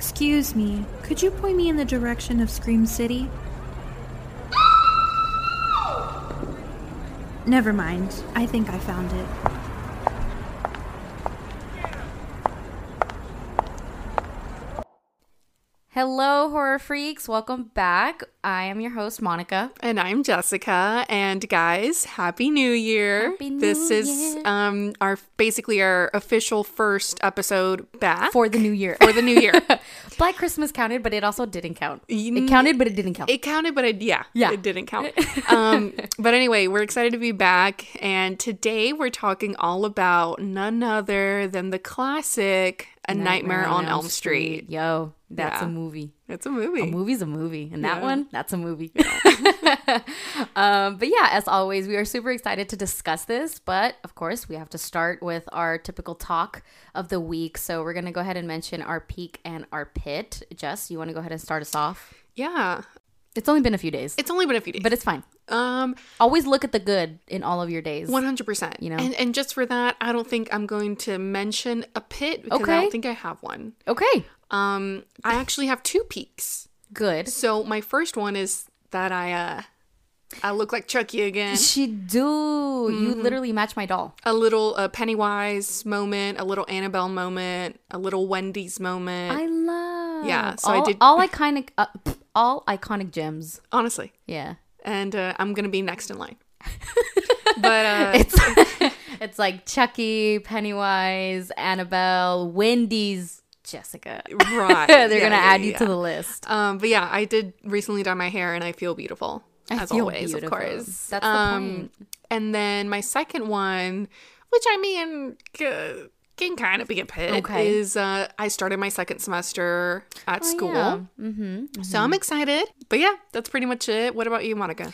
Excuse me, could you point me in the direction of Scream City? Never mind. I think I found it. Hello, horror freaks. Welcome back. I am your host, Monica. And I'm Jessica. And guys, happy New Year! Happy New this is Year. um our basically our official first episode back For the new year. for the new year. Black Christmas counted, but it also didn't count. It counted, but it didn't count. It counted, but it, yeah, Yeah. it didn't count. um, but anyway, we're excited to be back, and today we're talking all about none other than the classic "A Nightmare, on Elm Street." Yo, that's Yeah. a movie. It's a movie. A movie's a movie. And that Yeah. one, that's a movie. um, but yeah, as always, we are super excited to discuss this. But of course, we have to start with our typical talk of the week. So we're going to go ahead and mention our peak and our pit. Jess, you want to go ahead and start us off? Yeah, It's only been a few days, it's only been a few days, but it's fine. um, Always look at the good in all of your days. one hundred percent. You know? and and just for that, I don't think I'm going to mention a pit because I don't think I have one. Okay, Um, I actually have two peaks. good. So my first one is that I uh, I look like Chucky again. She do. You Mm-hmm. literally match my doll. a little uh, Pennywise moment, a little Annabelle moment, a little Wendy's moment. I love. Yeah, so I did- all iconic, uh, pff, all iconic gems. honestly, Yeah. and uh, I'm gonna be next in line. but uh, It's it's like Chucky, Pennywise, Annabelle, Wendy's, Jessica. right, They're yeah, gonna yeah, add you yeah. to the list. Um, but yeah, I did recently dye my hair, and I feel beautiful I as feel always, beautiful. of course. That's the um, point. And then my second one, which I mean. Uh, can kind of be a pit Okay. is uh, I started my second semester at school, Mm-hmm. so I'm excited. But yeah, that's pretty much it. What about you, Monica?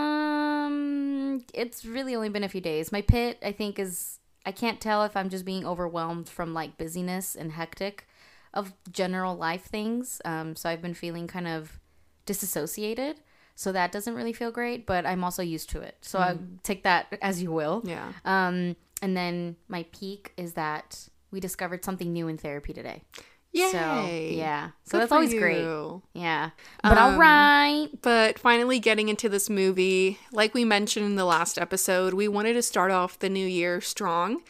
Um, it's really only been a few days. My pit, I think, is I can't tell if I'm just being overwhelmed from like busyness and hectic of general life things. Um, so I've been feeling kind of disassociated. So that doesn't really feel great, but I'm also used to it. So I take that as you will. Yeah. Um, and then my peak is that we discovered something new in therapy today. Yay. So yeah, so Good that's always great. Yeah, but all Um, right. But finally, getting into this movie, like we mentioned in the last episode, we wanted to start off the new year strong.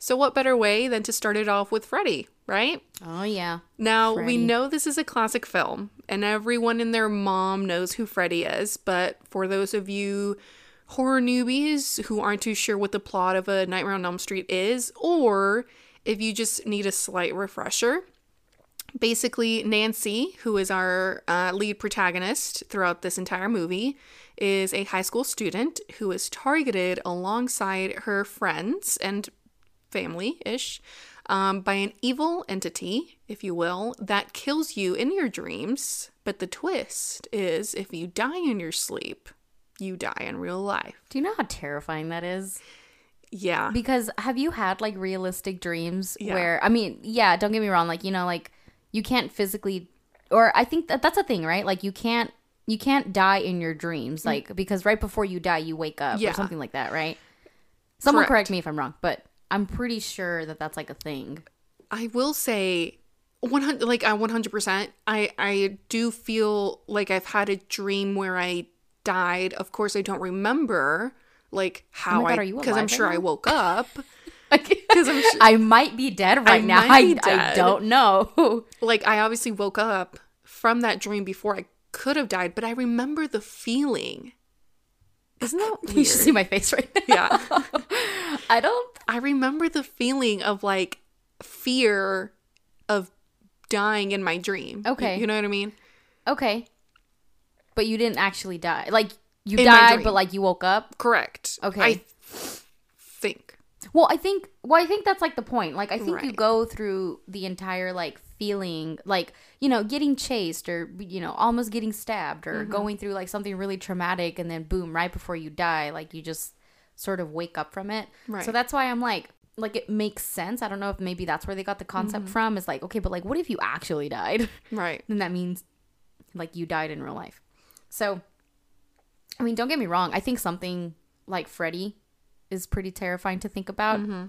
So, what better way than to start it off with Freddy, right? Oh yeah. Now, Freddy. we know this is a classic film, and everyone and their mom knows who Freddy is. But for those of you horror newbies who aren't too sure what the plot of a Nightmare on Elm Street is, or if you just need a slight refresher, basically Nancy, who is our uh, lead protagonist throughout this entire movie, is a high school student who is targeted alongside her friends and family ish um, by an evil entity, if you will, that kills you in your dreams. But the twist is if you die in your sleep, you die in real life. Do you know how terrifying that is? Yeah. Because have you had like realistic dreams Yeah. where I mean, yeah, don't get me wrong, like you know, like you can't physically or I think that that's a thing, right? Like you can't you can't die in your dreams, like because right before you die you wake up Mm. Yeah. or something like that, right? Someone Correct. correct me if I'm wrong, but I'm pretty sure that that's like a thing. I will say 100 like I 100% I I do feel like I've had a dream where I died. Of course I don't remember like oh how God, I cuz I'm sure I woke up. Because I'm sure- I might be dead right now. I, be I don't know. like I obviously woke up from that dream before I could have died, but I remember the feeling. Isn't that you should see my face right now. yeah. I don't I remember the feeling of like fear of dying in my dream. Okay. You know what I mean? Okay. But you didn't actually die. Like you In my died, dream. but like you woke up. Correct. Okay. I think. Well, I think well, I think that's like the point. Like I think you Right. go through the entire like feeling like, you know, getting chased or you know, almost getting stabbed or Mm-hmm. going through like something really traumatic and then boom, right before you die, like you just sort of wake up from it. Right. So that's why I'm like like it makes sense. I don't know if maybe that's where they got the concept Mm-hmm. from. Is like, okay, but like what if you actually died? Right. then that means like you died in real life. So, I mean, don't get me wrong. I think something like Freddy is pretty terrifying to think about Mm-hmm.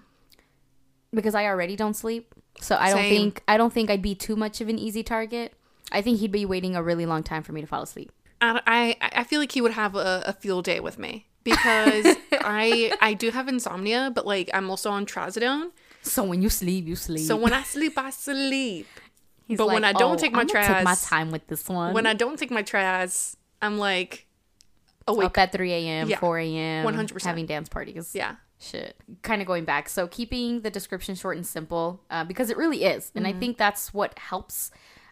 because I already don't sleep. So I don't Same. think I don't think I'd be too much of an easy target. I think he'd be waiting a really long time for me to fall asleep. I I, I feel like he would have a, a field day with me because I I do have insomnia, but like I'm also on trazodone. So when you sleep, you sleep. So when I sleep, I sleep. He's but when like, I don't "Oh, take my I'm gonna take my time with this one. When I don't take my traz, I'm like awake. up at 3 a.m., Yeah. 4 a.m., 100%. having dance parties. Yeah. Shit. Kind of going back. So keeping the description short and simple uh, because it really is. And I think that's what helps.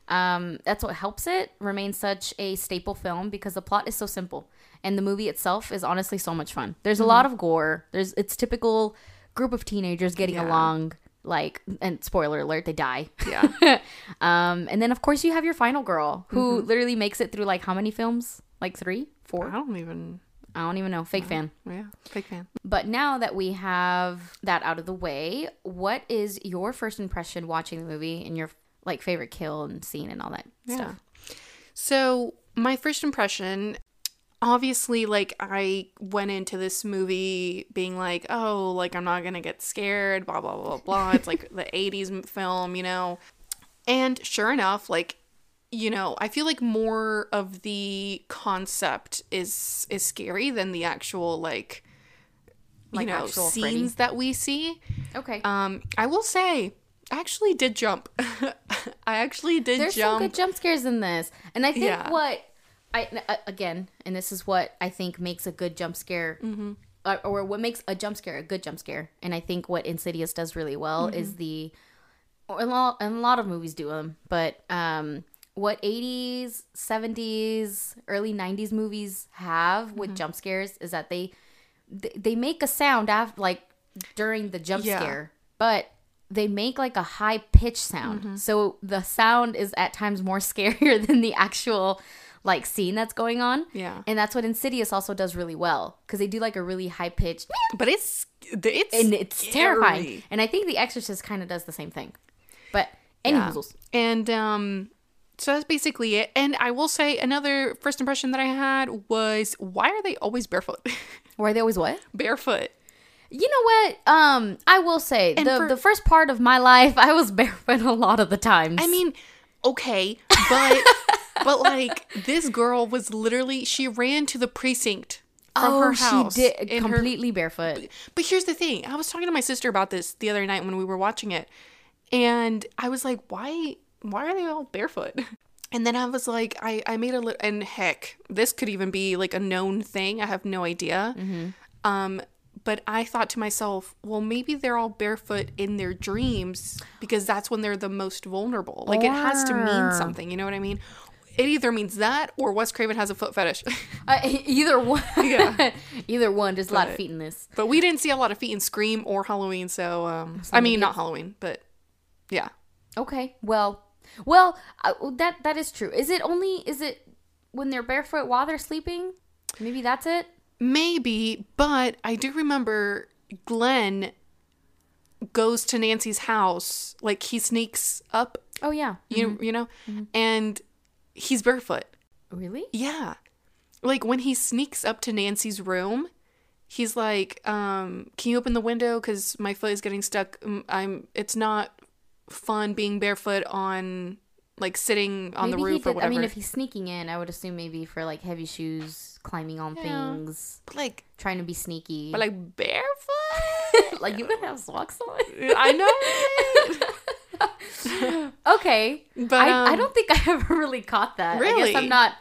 Um, that's what helps it remain such a staple film because the plot is so simple and the movie itself is honestly so much fun. There's a lot of gore. There's it's typical group of teenagers getting Yeah. along like and spoiler alert they die. Yeah. um and then of course you have your final girl who literally makes it through like how many films? Like 3? 4? I don't even. I don't even know. Fake fan. Yeah. Fake fan. But now that we have that out of the way, what is your first impression watching the movie and your like favorite kill and scene and all that stuff? So my first impression, obviously, like I went into this movie being like, oh, like I'm not gonna get scared, blah blah blah blah. it's like the '80s film, you know. And sure enough, like you know, I feel like more of the concept is is scary than the actual like you Like know scenes Freddy. that we see. Okay. Um, I will say, I actually did jump. I actually did There's jump. some good jump scares in this. And I think Yeah. what I uh, again, and this is what I think makes a good jump scare uh, or what makes a jump scare a good jump scare. And I think what Insidious does really well is the or a lot and a lot of movies do them, but um what 80s, 70s, early 90s movies have with jump scares is that they they, they make a sound after like during the jump Yeah. scare, but they make like a high pitch sound. So the sound is at times more scarier than the actual like scene that's going on. Yeah. And that's what Insidious also does really well because they do like a really high pitched but it's it's and it's terrifying. And I think The Exorcist kind of does the same thing. But any Yeah. hoozles. And um so that's basically it. And I will say another first impression that I had was why are they always barefoot? Were they always what? barefoot. You know what? Um, I will say And the for- the first part of my life, I was barefoot a lot of the times. I mean, okay, but but like this girl was literally she ran to the precinct from oh, her house. she did in her- completely barefoot. But here's the thing. I was talking to my sister about this the other night when we were watching it. And I was like, why why are they all barefoot? And then I was like, I, I made a little, and heck, this could even be like a known thing. I have no idea. Um, but I thought to myself, well, maybe they're all barefoot in their dreams because that's when they're the most vulnerable. Like it has to mean something. You know what I mean? It either means that or Wes Craven has a foot fetish. Uh, either one. Yeah. either one. There's a lot of feet in this. But we didn't see a lot of feet in Scream or Halloween, so um, I mean not Halloween, but yeah. Okay. Well, well, uh, that that is true. Is it only? Is it when they're barefoot while they're sleeping? Maybe that's it. Maybe, but I do remember Glenn goes to Nancy's house, like he sneaks up, Oh yeah. you you know, and he's barefoot. Really? Yeah. Like when he sneaks up to Nancy's room, he's like, um, "Can you open the window cuz my foot is getting stuck. Um, I'm it's not fun being barefoot on like sitting on the Maybe he roof or whatever." I mean, if he's sneaking in, I would assume maybe for like heavy shoes, climbing on Yeah. things, But, like trying to be sneaky. but like barefoot? like you don't have socks on. I know. okay, But I, I um, don't think I ever really caught that. I Really? guess I'm not.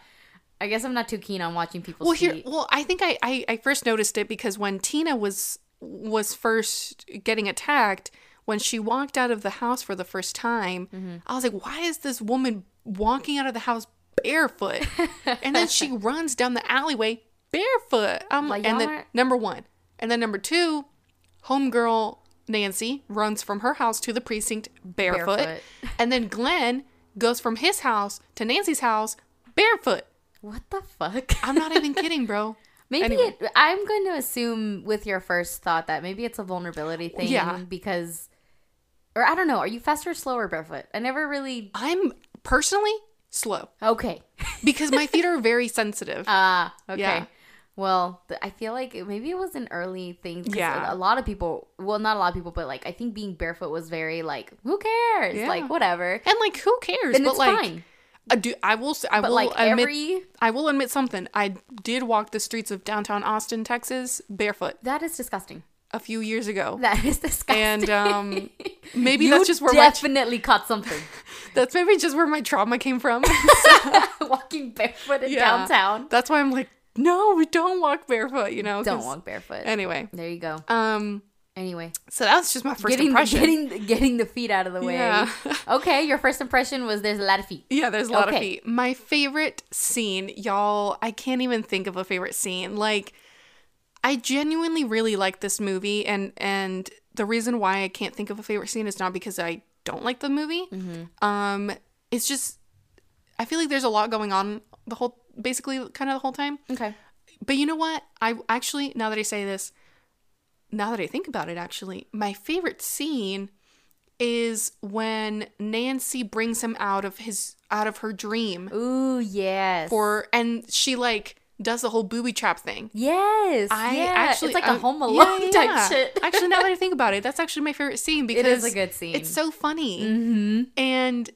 I guess I'm not too keen on watching people. Well, here, well, I think I, I I first noticed it because when Tina was was first getting attacked, when she walked out of the house for the first time, Mm-hmm. I was like, why is this woman walking out of the house barefoot? and then she runs down the alleyway barefoot. Um, Like, and then number one, and then number two, homegirl Nancy runs from her house to the precinct barefoot, Barefoot. and then Glenn goes from his house to Nancy's house barefoot. What the fuck? I'm not even kidding, bro. Maybe Anyway. it, I'm going to assume with your first thought that maybe it's a vulnerability thing. Yeah. Because, or I don't know. Are you faster or slower barefoot? I never really. I'm personally slow Okay. because my feet are very sensitive. Ah. okay. Yeah. Well, I feel like it- maybe it was an early thing. Yeah. A, lot of people, well, not a lot of people, but like I think being barefoot was very like, who cares? Yeah. Like whatever. And like, who cares? And but it's like, fine. I do. I will. I But will like admit. every I will admit something. I did walk the streets of downtown Austin, Texas, barefoot that is disgusting. a few years ago. That is disgusting. and um, maybe that's just where my definitely caught something. that's maybe just where my trauma came from. Walking barefoot in Yeah. downtown. That's why I'm like, no, we don't walk barefoot. You know, Don't walk barefoot. Anyway, there you go. um, Anyway, so that's just my first getting impression. getting getting the feet out of the way. Yeah. okay, your first impression was there's a lot of feet. Yeah, there's a lot of feet. My favorite scene, y'all, I can't even think of a favorite scene. Like I genuinely really like this movie and and the reason why I can't think of a favorite scene is not because I don't like the movie. Um it's just I feel like there's a lot going on the whole basically kind of the whole time. Okay. But you know what? I actually now that I say this, now that I think about it actually, my favorite scene is when Nancy brings him out of his out of her dream Ooh, yes. for and she like does the whole booby trap thing. yes. I yeah. actually it's like um, a Home Alone yeah, type shit. actually, now that I think about it, that's actually my favorite scene because It is a good scene. It's so funny, mm-hmm. and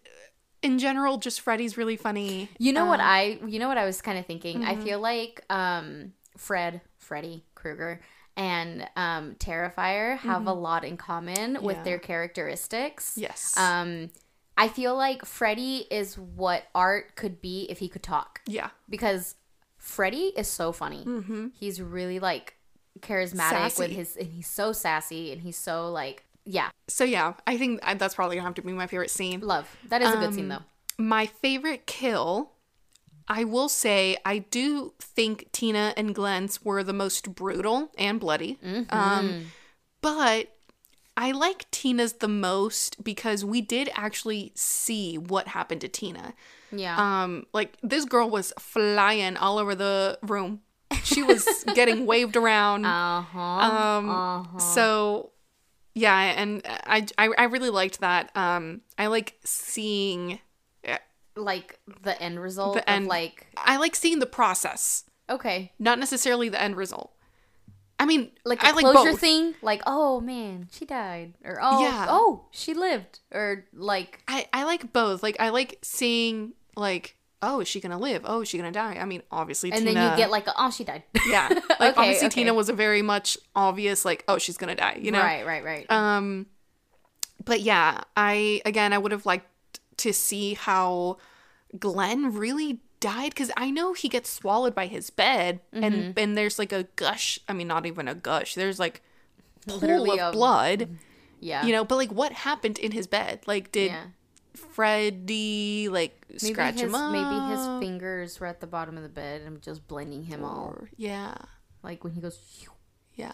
in general, just Freddy's really funny. You know what Um, I you know what I was kind of thinking? I Mhm. feel like um Fred, Freddy Krueger and um Terrifier have a lot in common with Mm-hmm. Their characteristics. Yes. Um I feel like Freddy is what art could be if he could talk yeah. because Freddy is so funny. Mm-hmm. He's really like charismatic with his and he's so sassy and he's so like yeah, So yeah, I think that's probably gonna have to be my favorite scene. love. That is a good scene Um, though. My favorite kill, I will say, I do think Tina and Glenn's were the most brutal and bloody. Mm-hmm. Um, but I like Tina's the most because we did actually see what happened to Tina. Yeah. Um, like this girl was flying all over the room. She was getting waved around. uh-huh. Um, uh-huh. So, yeah, and I, I I really liked that. Um, I like seeing like the end result The of end- like I like seeing the process, okay not necessarily the end result. I mean, like a I like both. thing like oh man she died or oh Yeah. oh she lived or like I I like both. Like I like seeing like oh is she gonna live? Oh is she gonna die? I mean obviously and Tina. then you get like a, oh she died yeah like Okay, obviously okay. Tina was a very much obvious like oh she's gonna die you know right right right Um, but yeah, I again I would have liked to see how Glenn really died because I know he gets swallowed by his bed Mm-hmm. and and there's like a gush. I mean, not even a gush. There's like pool Literally of a- blood. yeah You know, but like what happened in his bed? Like, did yeah Freddy like maybe scratch his him up? maybe his fingers were at the bottom of the bed and just blending him all Or- yeah, like when he goes yeah.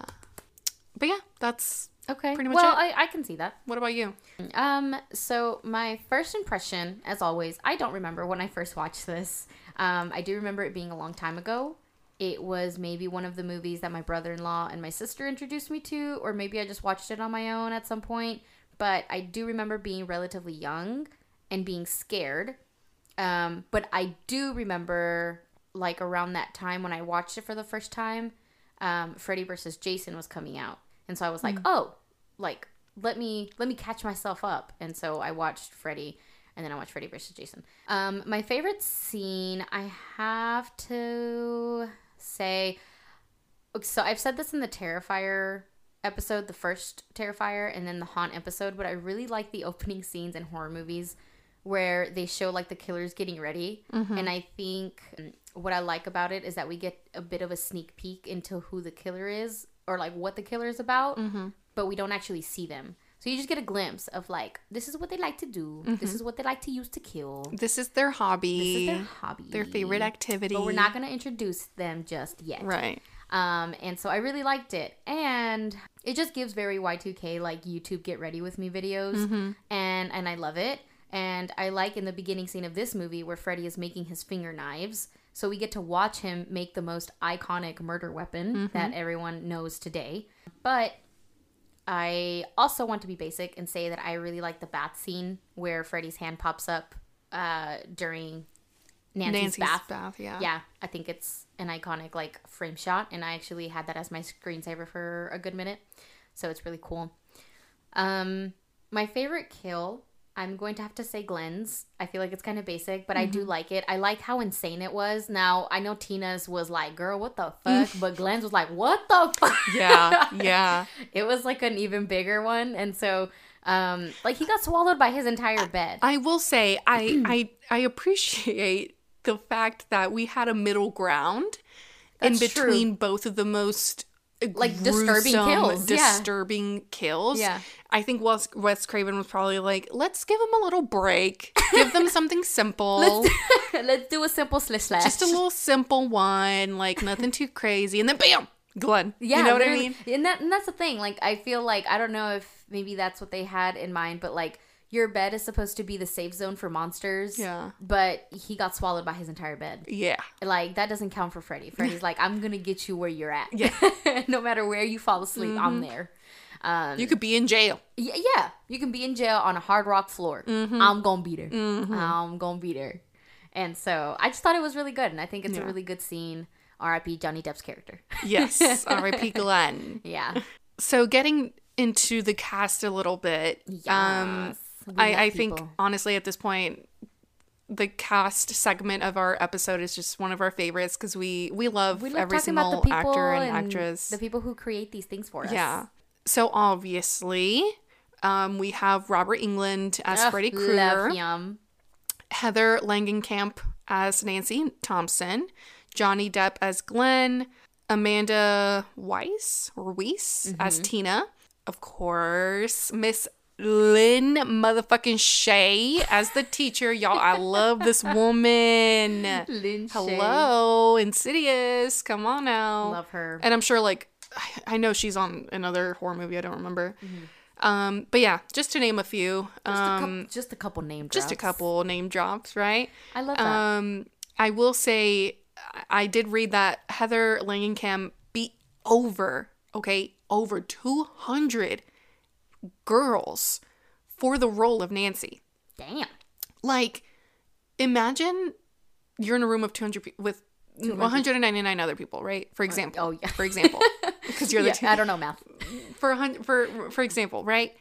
But yeah, that's okay Pretty much well it. I, I can see that what about you? Um, so my first impression, as always, I don't remember when I first watched this. Um, I do remember it being a long time ago. It was maybe one of the movies that my brother in law and my sister introduced me to, or maybe I just watched it on my own at some point. But I do remember being relatively young and being scared. Um, but I do remember, like, around that time when I watched it for the first time, um, Freddy versus Jason was coming out. And so I was like, oh, like, let me let me catch myself up. And so I watched Freddy and then I watched Freddy versus Jason. Um, my favorite scene, I have to say, so I've said this in the Terrifier episode, the first Terrifier, and then the Haunt episode, but I really like the opening scenes in horror movies where they show like the killers getting ready. Mm-hmm. And I think what I like about it is that we get a bit of a sneak peek into who the killer is or like what the killer is about, mm-hmm. but we don't actually see them. So you just get a glimpse of like this is what they like to do. This mm-hmm. is what they like to use to kill. This is their hobby. This is their hobby. their favorite activity. But we're not going to introduce them just yet. right. Um, and so I really liked it. And it just gives very Y2K like YouTube get ready with me videos. And and I love it. And I like in the beginning scene of this movie where Freddy is making his finger knives. So we get to watch him make the most iconic murder weapon that everyone knows today. But I also want to be basic and say that I really like the bath scene where Freddy's hand pops up uh, during Nancy's, Nancy's bath. bath, yeah. Yeah, I think it's an iconic like frame shot, and I actually had that as my screensaver for a good minute, so it's really cool. Um, my favorite kill, I'm going to have to say Glenn's. I feel like it's kind of basic, but I do like it. I like how insane it was. Now I know Tina's was like, "Girl, what the fuck," but Glenn's was like, "What the fuck?" Yeah, yeah. it was like an even bigger one, and so. Um, like he got swallowed by his entire bed. I will say I I I appreciate the fact that we had a middle ground in That's true. between both of the most uh, Like, disturbing gruesome, kills, yeah. disturbing kills. Yeah. I think Wes, Wes Craven was probably like, let's give them a little break, give them something simple, Let's do a simple slash slash. just a little simple one, like nothing too crazy, and then bam, Glenn. Yeah, you know what I mean? And that and that's the thing. Like I feel like I don't know if maybe that's what they had in mind, but like your bed is supposed to be the safe zone for monsters. Yeah. But he got swallowed by his entire bed. Yeah, Like that doesn't count for Freddy. Freddy's like, I'm gonna get you where you're at. Yeah. Mm-hmm. no matter where you fall asleep, I'm there. Um, you could be in jail. yeah, yeah, you can be in jail on a hard rock floor. Mm-hmm. I'm gonna be there. I'm gonna be there. And so I just thought it was really good, and I think it's a really good scene. R.I.P. Johnny Depp's character. Yes, R.I.P. Glenn. yeah. So getting into the cast a little bit, um, Yes. We I, I think honestly at this point, the cast segment of our episode is just one of our favorites because we we love we love every single actor and, actress. the people who create these things for us. yeah. So obviously, um, we have Robert Englund as Ugh, Freddy Krueger. Heather Langenkamp as Nancy Thompson, Johnny Depp as Glenn, Amanda Weiss or Weiss Mm-hmm. as Tina, of course, Miss Lin motherfucking Shaye as the teacher. Y'all, I love this woman. Lin Shaye. Hello, Insidious. Come on now. Love her. And I'm sure, like, I- know she's on another horror movie. I don't remember. Um, but yeah, just to name a few. Mm-hmm. Just, a um, couple, just a couple name drops. just a couple name drops, right? I love that. Um, I will say, I- I did read that Heather Langenkamp beat over, okay, over 200 girls for the role of Nancy. Damn. Like, imagine you're in a room of 200 pe- with 199 other people, right? For example. oh, yeah. For example. Because you're the Yeah, two, I don't know math. for a hun- for for example, right?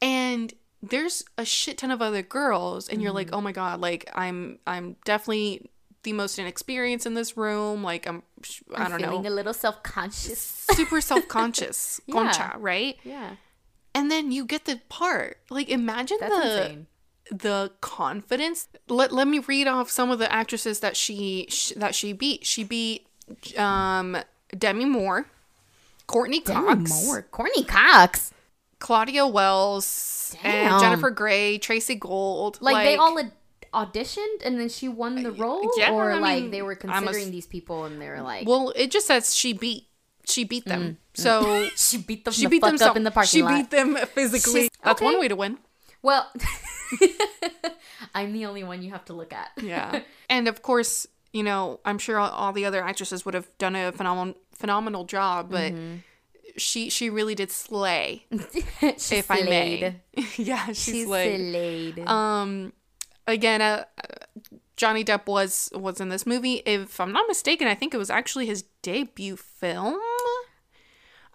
And there's a shit ton of other girls, and you're Mm-hmm. like, oh my god, like I'm I'm definitely the most inexperienced in this room. Like I'm I I'm don't feeling know, a little self conscious. super self conscious, Yeah. concha, right? yeah. And then you get the part. Like imagine That's the insane. the confidence. Let let me read off some of the actresses that she sh- that she beat. She beat um Demi Moore, Courteney Cox. More. Courteney Cox. Claudia Wells Damn. and Jennifer Grey, Tracey Gold. Like, they all ad- auditioned and then she won the role? yeah, or I like mean, they were I'm a- considering these people and they were like, Well, it just says she beat she beat them. So she beat them she the beat them up so- in the parking She lot. beat them physically. She's- That's one way to win. Well, I'm the only one you have to look at. Yeah. and of course, you know, I'm sure all, all the other actresses would have done a phenomenal phenomenal job, but Mm-hmm. she she really did slay, if I may. yeah, she She's slayed. slayed. Um, again, uh, Johnny Depp was was in this movie. If I'm not mistaken, I think it was actually his debut film.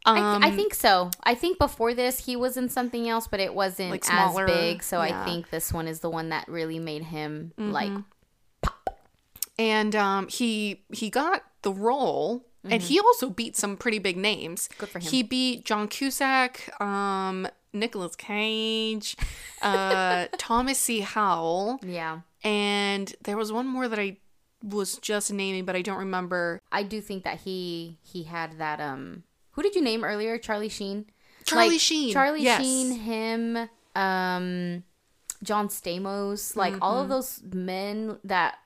I, Um, th- I think so. I think before this he was in something else, but it wasn't Like as big. So yeah. I think this one is the one that really made him like pop. and um, he he got the role, and he also beat some pretty big names. Good for him. He beat John Cusack, um, Nicolas Cage, uh, Thomas C. Howell, yeah. and there was one more that I was just naming, but I don't remember. I do think that he he had that um who did you name earlier? Charlie Sheen. Charlie Sheen, Charlie yes. Sheen, him, um John Stamos, like all Mm-hmm. of those men that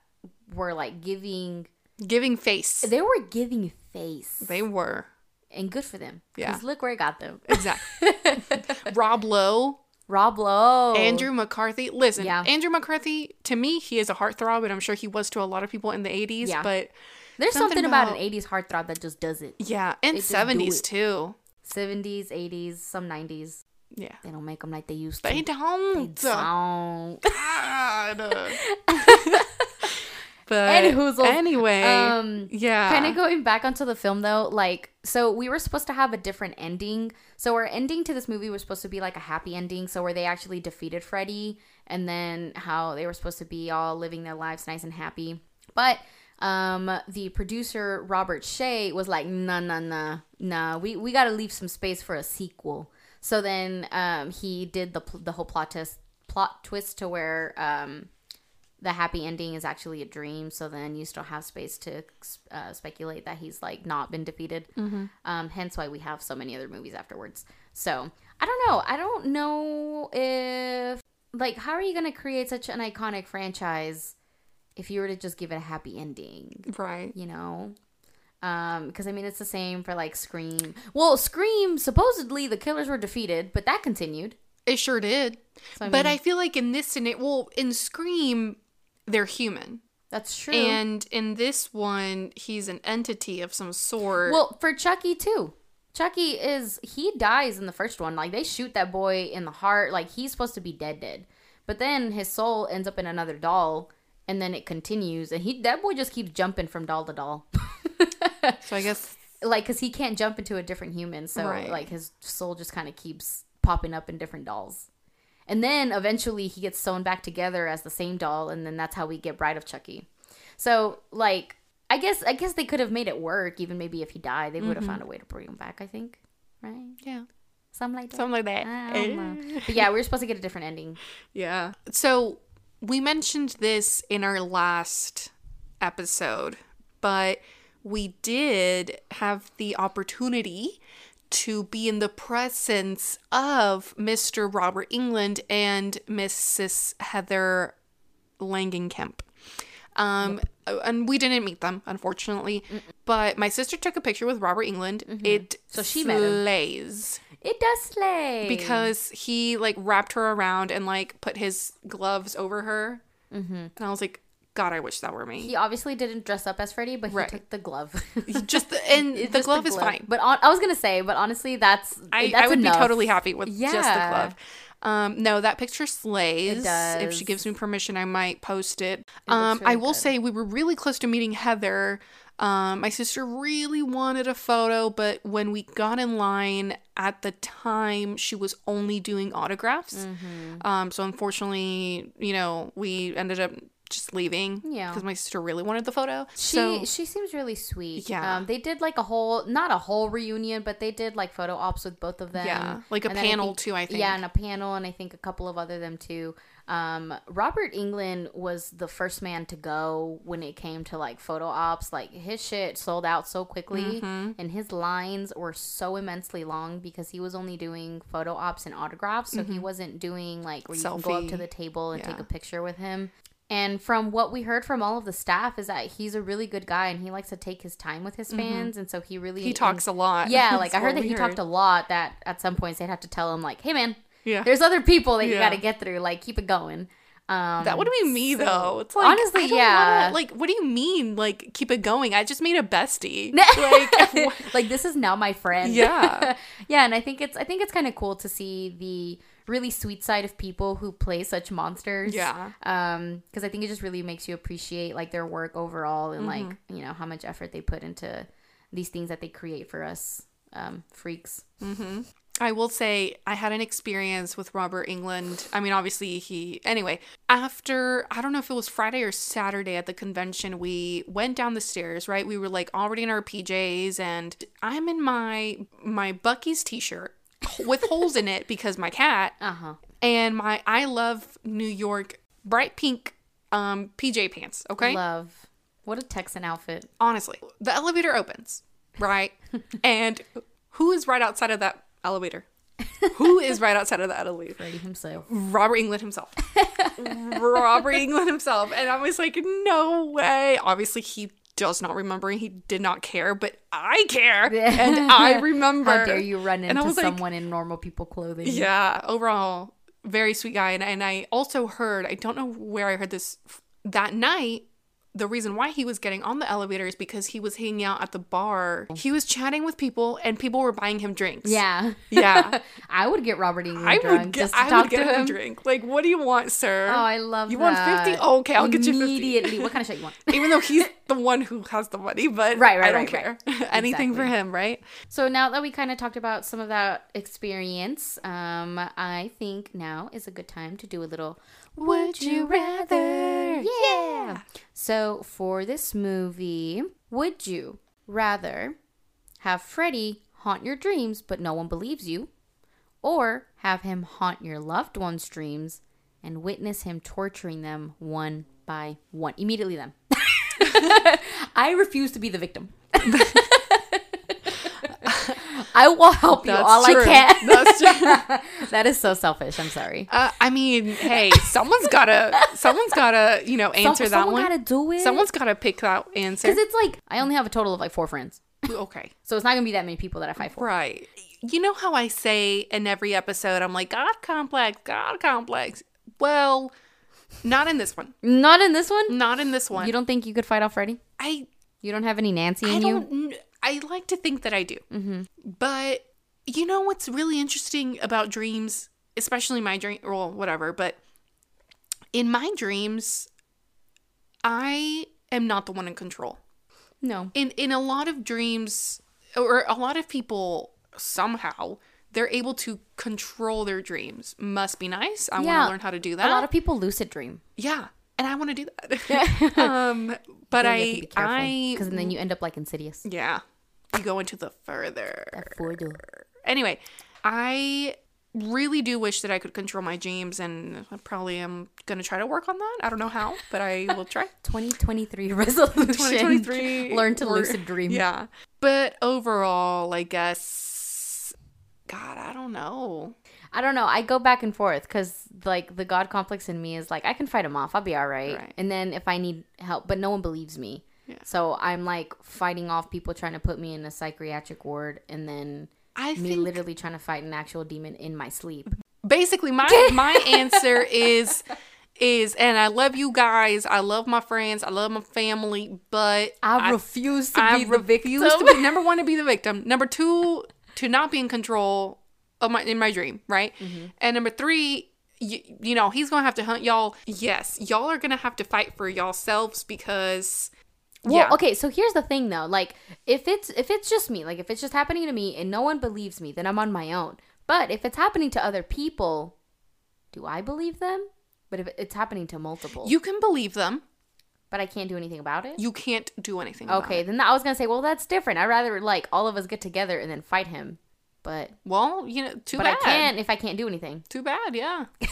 were like giving Giving face. they were giving face. They were. and good for them. Yeah. Because look where I got them. Exactly. Rob Lowe, Rob Lowe. Andrew McCarthy. Listen. Yeah. Andrew McCarthy, to me, he is a heartthrob, and I'm sure he was to a lot of people in the 80s. Yeah. But There's something something, about, about- an 80s heartthrob that just does it. yeah, and do 70s too. 70s, 80s, some 90s. Yeah. They don't make them like they used to. They don't. Don't. God. But And Hoozles. anyway, Um, yeah, Kind of going back onto the film though, like so we were supposed to have a different ending. So our ending to this movie was supposed to be like a happy ending, so where they actually defeated Freddy and then how they were supposed to be all living their lives nice and happy. But um the producer Robert Shaye was like, "Nah, nah, nah. Nah, we we got to leave some space for a sequel." So then um he did the the whole plot twist plot twist to where um the happy ending is actually a dream. So then you still have space to uh, speculate that he's like not been defeated. Um, hence why we have so many other movies afterwards. So i don't know. I don't know if like how are you going to create such an iconic franchise if you were to just give it a happy ending right. you know um because i mean it's the same for like scream well scream supposedly the killers were defeated but that continued It sure did. So, I but mean- I feel like in this scenario, well, in Scream, they're human. that's true And in this one, he's an entity of some sort. Well, for Chucky too. Chucky is he dies in the first one. Like they shoot that boy in the heart. Like he's supposed to be dead, dead. But then his soul ends up in another doll, and then it continues, and he that boy just keeps jumping from doll to doll. so I guess like, cause he can't jump into a different human, so Right. like his soul just kind of keeps popping up in different dolls. And then eventually he gets sewn back together as the same doll, and then that's how we get Bride of Chucky. So like, I guess I guess they could have made it work. Even maybe if he died, they would have mm-hmm. found a way to bring him back. I think, right? yeah, Something like that. something like that. I don't know. But yeah, we were supposed to get a different ending. Yeah. So we mentioned this in our last episode, but we did have the opportunity to be in the presence of Mr. Robert Englund and Mrs. Heather Langenkamp. Um, and we didn't meet them, unfortunately. But my sister took a picture with Robert Englund. It So she met him. slays It does slay because he like wrapped her around and like put his gloves over her. Mm-hmm. And I was like, God, I wish that were me. he obviously didn't dress up as Freddy, but he Right. took the glove. Just the, and the just glove is fine. But on, I was gonna say, but honestly, that's I, that's I would enough. be totally happy with just the glove. Um, no, that picture slays. It. If she gives me permission, I might post it. looks um, I will good. say we were really close to meeting Heather. Um, my sister really wanted a photo, but when we got in line at the time, she was only doing autographs. Mm-hmm. Um, so unfortunately, you know, we ended up just leaving. Yeah. Because my sister really wanted the photo. She so she seems really sweet. Yeah. Um, they did like a whole not a whole reunion, but they did like photo ops with both of them. Yeah, like a And panel, too, I think. Yeah, and a panel, and I think a couple of other them too. Um, Robert Englund was the first man to go when it came to like photo ops. Like his shit sold out so quickly, Mm-hmm. and his lines were so immensely long because he was only doing photo ops and autographs, so he wasn't doing like where you can go up to Mm-hmm. The table and take a picture with him. And from what we heard from all of the staff is that he's a really good guy and he likes to take his time with his fans, and so he really Mm-hmm. he talks a lot. yeah, like I heard that he talked a lot. That at some points they'd have to tell him like, "Hey, man, Yeah. there's other people that you Yeah. got to get through. Like, keep it going." Um, That would be me so- though. It's like honestly, I don't yeah. wanna- like, what do you mean? Like, keep it going? I just made a bestie. like, like this is now my friend. Yeah. yeah, and I think it's I think it's kind of cool to see the really sweet side of people who play such monsters. Yeah. Um, because I think it just really makes you appreciate like their work overall and like Mm-hmm. you know how much effort they put into these things that they create for us um freaks. I will say I had an experience with Robert Englund. I mean, obviously he anyway, after I don't know if it was Friday or Saturday at the convention, we went down the stairs, right? We were like already in our PJs and I'm in my my Buc-ee's t-shirt with holes in it because my cat Uh huh. and my I love New York bright pink um PJ pants, okay? Love. What a Texan outfit. honestly, the elevator opens, right? and who is right outside of that elevator? Who is right outside of the elevator? Freddy himself. Robert Englund himself. Robert Englund himself. And I was like, no way. Obviously, he does not remember and he did not care, but I care. And I remember. How dare you run into was like, someone in normal people clothing? yeah, overall, very sweet guy. And, and I also heard, I don't know where I heard this that night. The reason why he was getting on the elevator is because he was hanging out at the bar. He was chatting with people and people were buying him drinks. Yeah. Yeah. I would get Robert Englund I would get, I would get him a drink. Like, what do you want, sir? Oh, I love You that. want 50? Oh, okay, I'll get you 50. Immediately. What kind of shit you want? Even though he's the one who has the money, but Right, right, I don't right, care. right. Anything for him, right? So now that we kind of talked about some of that experience, um, I think now is a good time to do a little Would You Rather? Yeah. So for this movie, would you rather have Freddy haunt your dreams but no one believes you, or have him haunt your loved one's dreams and witness him torturing them one by one? Immediately then. I refuse to be the victim. I will help you That's all true. I can. That's true. that is so selfish. I'm sorry. Uh, I mean, hey, someone's gotta, someone's gotta, you know, answer that someone one. gotta do it. Someone's gotta pick that answer. because it's like I only have a total of like four friends, okay, so it's not gonna be that many people that I fight for. right. You know how I say in every episode, I'm like, God complex, God complex. Well, not in this one. Not in this one. Not in this one. You don't think you could fight off Freddy? I You don't have any Nancy I in you? I like to think that I do. Mm-hmm. But you know what's really interesting about dreams, especially my dream, well, whatever. But in my dreams, I am not the one in control. No. In in a lot of dreams, or a lot of people somehow they're able to control their dreams. Must be nice. I want to learn how to do that. A lot of people lucid dream. yeah, and I want to do that. um, but I I because then you end up like Insidious. yeah, you go into the further. Further. Anyway, I really do wish that I could control my dreams, and I probably am gonna try to work on that. I don't know how, but I will try. 2023 resolution. 2023 Learn to or- lucid dream. Yeah, but overall, I guess, God, I don't know. I don't know. I go back and forth because like the God complex in me is like I can fight him off. I'll be all right. Right. And then if I need help, but no one believes me. Yeah. So I'm like fighting off people trying to put me in a psychiatric ward, and then I me think literally trying to fight an actual demon in my sleep. basically my my answer is is and I love you guys. I love my friends. I love my family, but I, refuse to I be the victim. to be number one to be the victim. Number two to not be in control of my in my dream, right? Mm-hmm. And number three, you, you know he's gonna have to hunt y'all. Yes, y'all are gonna have to fight for yourselves because. Well, yeah. okay, so here's the thing though. Like if it's if it's just me, like if it's just happening to me and no one believes me, then I'm on my own. But if it's happening to other people, do I believe them? But if it's happening to multiple, You can believe them. but I can't do anything about it. You can't do anything. about okay, then I was gonna say, well, that's different. I'd rather like all of us get together and then fight him. But Well, you know, too but bad. I can't if I can't do anything. Too bad. Yeah.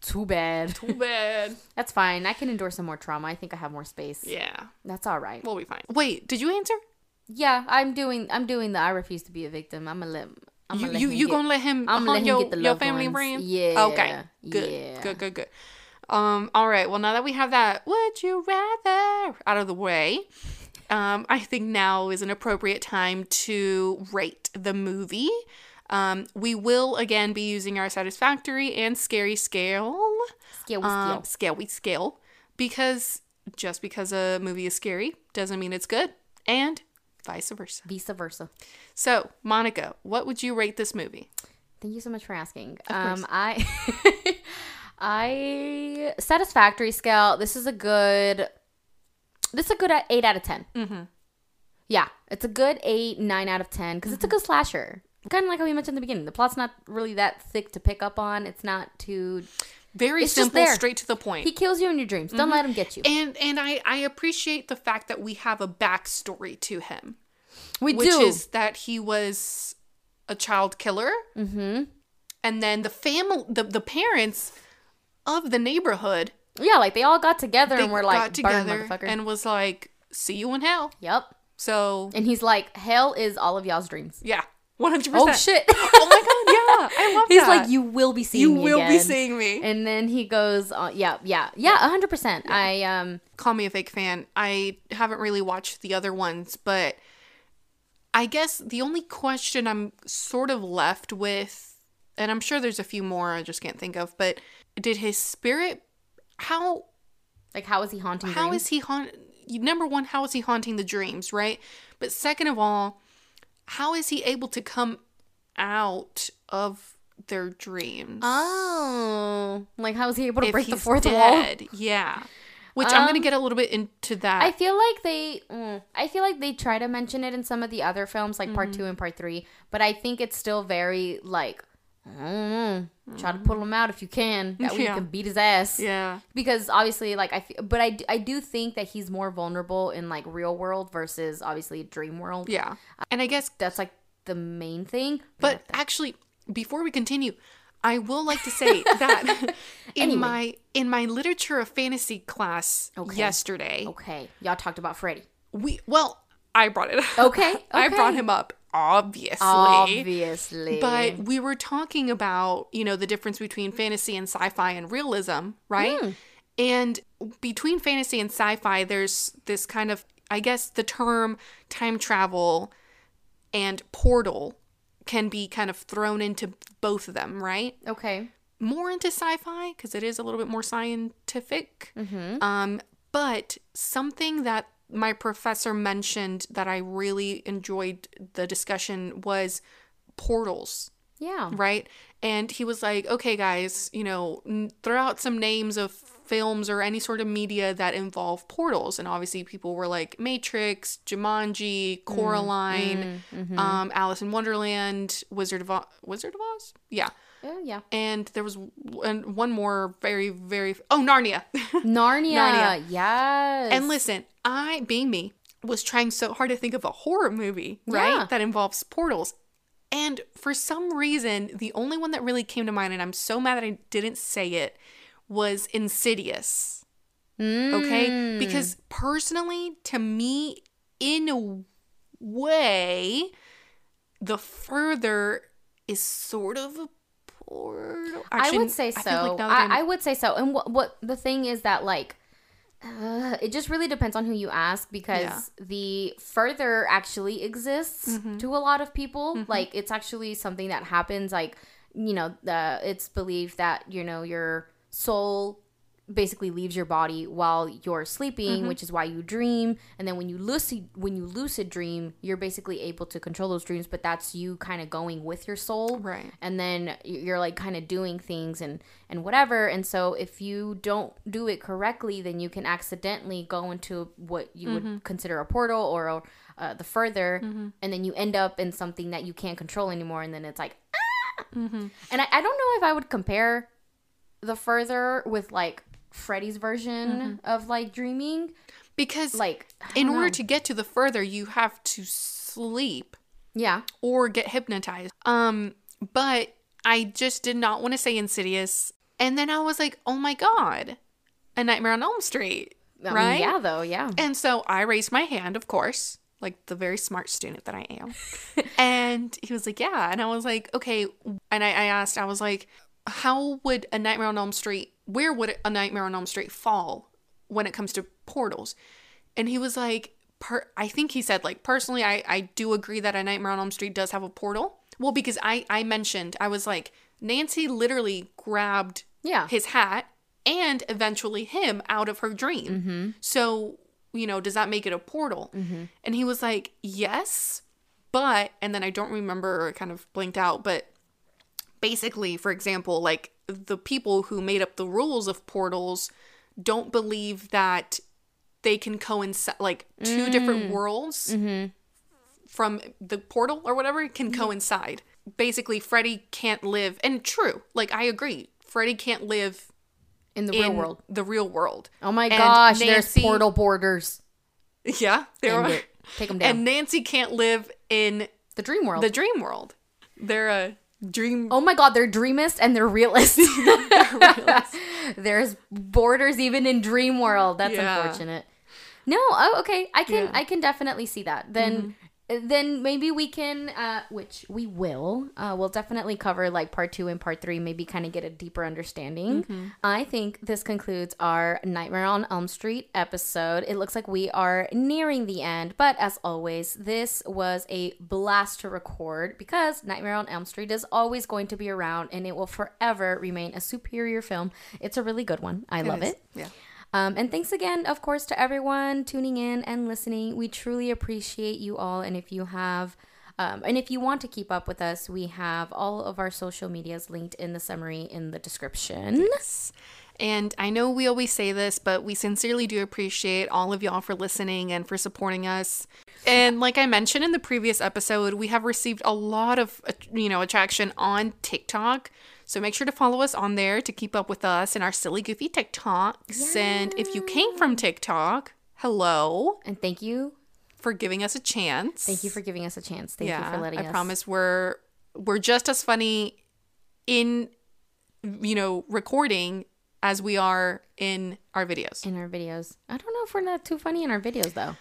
Too bad. Too bad. That's fine. I can endure some more trauma. I think I have more space. Yeah. That's all right. We'll be fine. Wait, did you answer? Yeah, I'm doing. I'm doing the. I refuse to be a victim. I'm gonna let. I'm you gonna let you, you get- gonna let him I'm gonna let him your, get the your family friend? Yeah, Okay. Good. yeah. Good. Good. Good. Um. All right. Well, now that we have that, would you rather out of the way, um, I think now is an appropriate time to rate the movie. Um, we will again be using our satisfactory and scary scale. Scale, Um, scale. scale we scale because just because a movie is scary doesn't mean it's good, and vice versa. Vice versa. So, Monica, what would you rate this movie? Thank you so much for asking. Um. I, I satisfactory scale. This is a good. This is a good eight out of 10 Mm-hmm. Yeah, it's a good eight, nine out of ten because it's a good slasher. Kind of like how we mentioned in the beginning. The plot's not really that thick to pick up on. It's not too. Very It's simple, straight to the point. He kills you in your dreams. Don't let him get you. and and I I appreciate the fact that we have a backstory to him, We which do. is that he was a child killer, mm-hmm. and then the family, the the parents of the neighborhood, Yeah, like they all got together they and were like, "Burn, together motherfucker." and was like, "See you in hell." yep. So And he's like, "Hell is all of y'all's dreams." yeah, 100%. Oh shit! Oh my god, yeah, I love that. He's that. like, "You will be seeing you me will be seeing me. And then he goes, uh, "Yeah, yeah, yeah, hundred percent." I um, call me a fake fan. I haven't really watched the other ones, but I guess the only question I'm sort of left with, and I'm sure there's a few more I just can't think of, but did his spirit, how Like, how is he haunting? how dreams? is he haunt number one how is he haunting the dreams right but second of all how is he able to come out of their dreams Oh, like how is he able to if break the fourth wall? yeah which i'm gonna Um, get a little bit into that I feel like they, mm, I feel like they try to mention it in some of the other films, like part two and part three, but I think it's still very like, I don't know, try to pull mm-hmm. him out if you can. That way Yeah. you can beat his ass. yeah Because obviously, like I, feel, but I, do think that he's more vulnerable in like real world versus obviously dream world. yeah uh, and i guess That's like the main thing. But actually, before we continue, I will like to say that in Anyway. my in my literature of fantasy class Okay. yesterday, okay, y'all talked about Freddy. we well, I brought it up. Okay, I brought him up obviously. Obviously, But we were talking about, you know, the difference between fantasy and sci-fi and realism, right? Hmm. And between fantasy and sci-fi, there's this kind of, I guess, the term time travel and portal can be kind of thrown into both of them, right? okay, More into sci-fi because it is a little bit more scientific. Um, but something that my professor mentioned that I really enjoyed the discussion was portals yeah, right? And he was like, okay, guys, you know, n- throw out some names of films or any sort of media that involve portals. And obviously, people were like Matrix, Jumanji, mm, Coraline, mm, mm-hmm. um, Alice in Wonderland, Wizard of Oz. Wizard of Oz? Yeah. Oh, yeah. And there was and one more very, very. Oh, Narnia. Narnia. Narnia. Yes. and listen, I, being me, was trying so hard to think of a horror movie, right? Yeah. That involves portals. And for some reason, the only one that really came to mind, and I'm so mad that I didn't say it, was Insidious. Okay? Mm. Because personally, to me, in a way, the further is sort of a portal. I would say so. like that I'm- I, I would say so. And what what the thing is that like uh, it just really depends on who you ask because Yeah. the further actually exists Mm-hmm. to a lot of people. Like it's actually something that happens. Like you know, the it's believed that you know your soul basically leaves your body while you're sleeping, Mm-hmm. which is why you dream. And then when you lucid when you lucid dream, you're basically able to control those dreams. But that's you kind of going with your soul, Right. and then you're like kind of doing things and and whatever and so if you don't do it correctly then you can accidentally go into what you would consider a portal or uh, the further and then you end up in something that you can't control anymore and then it's like ah! and I, I don't know if i would compare the further with like freddy's version of like dreaming Because like in order know. to get to the further, you have to sleep yeah or get hypnotized. Um, but I just did not want to say Insidious. And then I was like, oh my God, A Nightmare on Elm Street. Mean, right? yeah though yeah And so I raised my hand, of course, like the very smart student that I am. and he was like, yeah. And I was like, okay. And I, I asked, I was like, how would A Nightmare on Elm Street, where would A Nightmare on Elm Street fall when it comes to portals? And he was like, per, I think he said, like, personally, I, I do agree that A Nightmare on Elm Street does have a portal. Well, because I, I mentioned, I was like, Nancy literally grabbed yeah his hat and eventually him out of her dream. Mm-hmm. So, you know, does that make it a portal? Mm-hmm. And he was like, yes, but, and then I don't remember, or kind of blinked out, but basically, for example, like the people who made up the rules of portals don't believe that they can coincide, like two mm. different worlds mm-hmm. from the portal or whatever can mm-hmm. coincide. Basically, Freddy can't live, and true, like I agree, Freddy can't live in the in real world the real world. oh my And gosh there's portal borders Yeah, there End are. it. take them down And Nancy can't live in the dream world the dream world. They're a dream. Oh my god, they're dreamist and they're realist. There's borders even in dream world. That's Yeah. unfortunate. No, oh, okay. I can Yeah. Mm-hmm. I can definitely see that. Then then maybe we can uh which we will. Uh we'll definitely cover like part 2 and part 3, maybe kind of get a deeper understanding. Mm-hmm. I think this concludes our Nightmare on Elm Street episode. It looks like we are nearing the end, but as always, this was a blast to record because Nightmare on Elm Street is always going to be around and it will forever remain a superior film. It's a really good one. I love is. it. Yeah. Um, and thanks again, of course, to everyone tuning in and listening. We truly appreciate you all. And if you have, um, and if you want to keep up with us, we have all of our social medias linked in the summary in the description. And I know we always say this, but we sincerely do appreciate all of y'all for listening and for supporting us. And like I mentioned in the previous episode, we have received a lot of uh, you know attraction on TikTok. So make sure to follow us on there to keep up with us and our silly goofy TikToks. And if you came from TikTok, hello And thank you. for giving us a chance. Thank you for giving us a chance. Thank yeah, you for letting I us. I promise we're we're just as funny in you know recording as we are in our videos. in our videos. I don't know if we're not too funny in our videos though.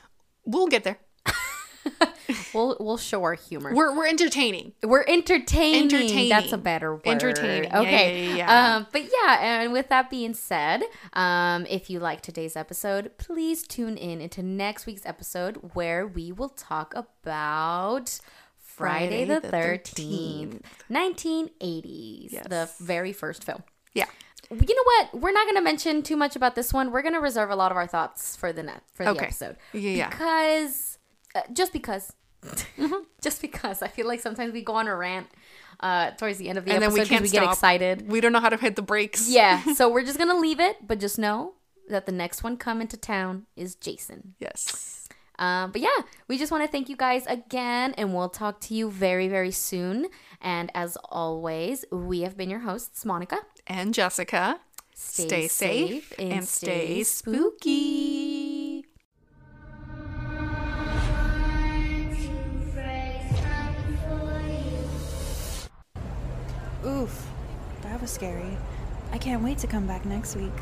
We'll get there. We'll we'll show our humor. We're we're entertaining. We're entertaining. Entertaining. That's a better word. Entertaining. Okay. yeah, yeah. Um, but yeah, and with that being said, um, if you like today's episode, please tune in into next week's episode where we will talk about Friday, Friday the the Thirteenth, nineteen eighties, Yes. the very first film. Yeah. You know what? We're not going to mention too much about this one. We're going to reserve a lot of our thoughts for the net for the Okay. episode. Yeah, yeah. Because uh, just because, Mm-hmm. just because I feel like sometimes we go on a rant uh, towards the end of the And then episode we 'cause can't we get excited. We don't know how to hit the brakes. Yeah, so we're just gonna leave it, but just know that the next one coming to town is Jason. Yes. Um, but yeah, we just want to thank you guys again, and we'll talk to you very, very soon. And as always, we have been your hosts, Monica. And Jessica, stay, safe and, stay spooky. Oof, that was scary. I can't wait to come back next week.